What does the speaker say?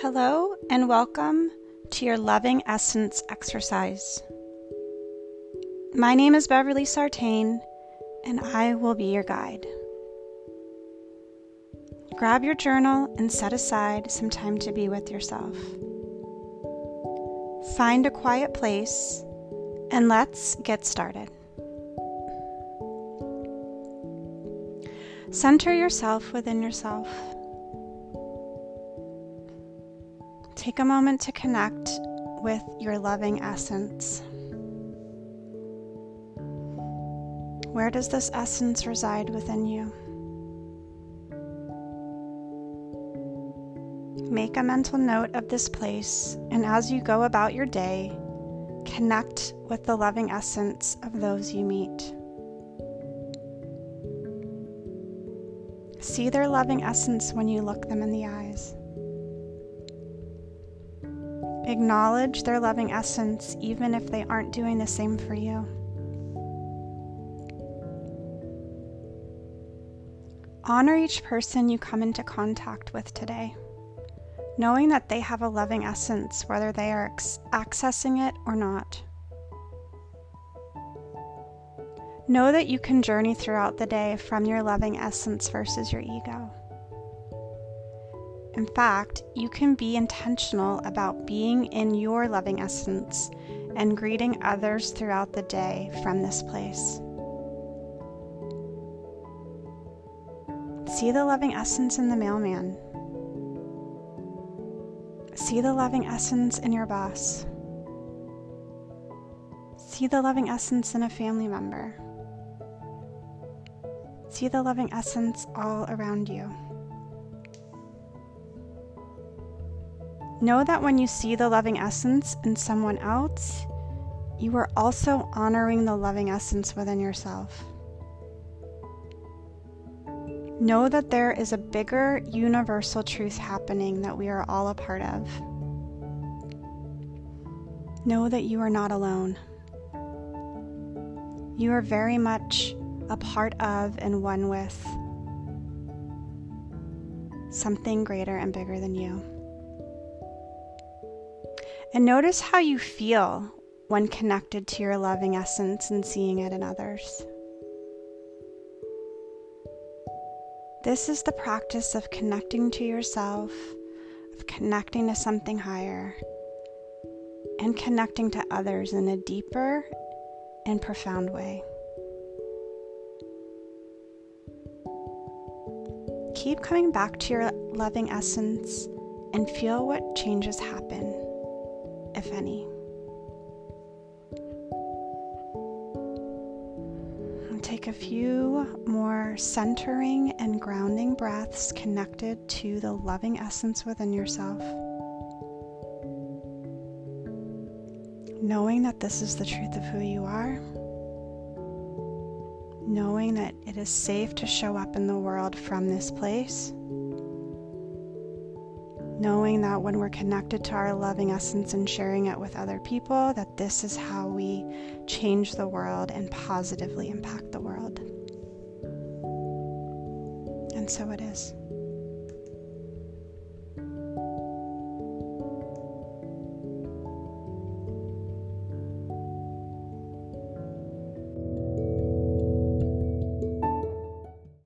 Hello, and welcome to your Loving Essence exercise. My name is Beverly Sartain, and I will be your guide. Grab your journal and set aside some time to be with yourself. Find a quiet place, and let's get started. Center yourself within yourself. Take a moment to connect with your loving essence. Where does this essence reside within you? Make a mental note of this place, and as you go about your day, connect with the loving essence of those you meet. See their loving essence when you look them in the eyes. Acknowledge their loving essence even if they aren't doing the same for you. Honor each person you come into contact with today, knowing that they have a loving essence whether they are ex- accessing it or not. Know that you can journey throughout the day from your loving essence versus your ego. In fact, you can be intentional about being in your loving essence and greeting others throughout the day from this place. See the loving essence in the mailman. See the loving essence in your boss. See the loving essence in a family member. See the loving essence all around you. Know that when you see the loving essence in someone else, you are also honoring the loving essence within yourself. Know that there is a bigger universal truth happening that we are all a part of. Know that you are not alone. You are very much a part of and one with something greater and bigger than you. And notice how you feel when connected to your loving essence and seeing it in others. This is the practice of connecting to yourself, of connecting to something higher, and connecting to others in a deeper and profound way. Keep coming back to your loving essence and feel what changes happen if any. take a few more centering and grounding breaths connected to the loving essence within yourself. Knowing that this is the truth of who you are. Knowing that it is safe to show up in the world from this place knowing that when we're connected to our loving essence and sharing it with other people, that this is how we change the world and positively impact the world. And so it is.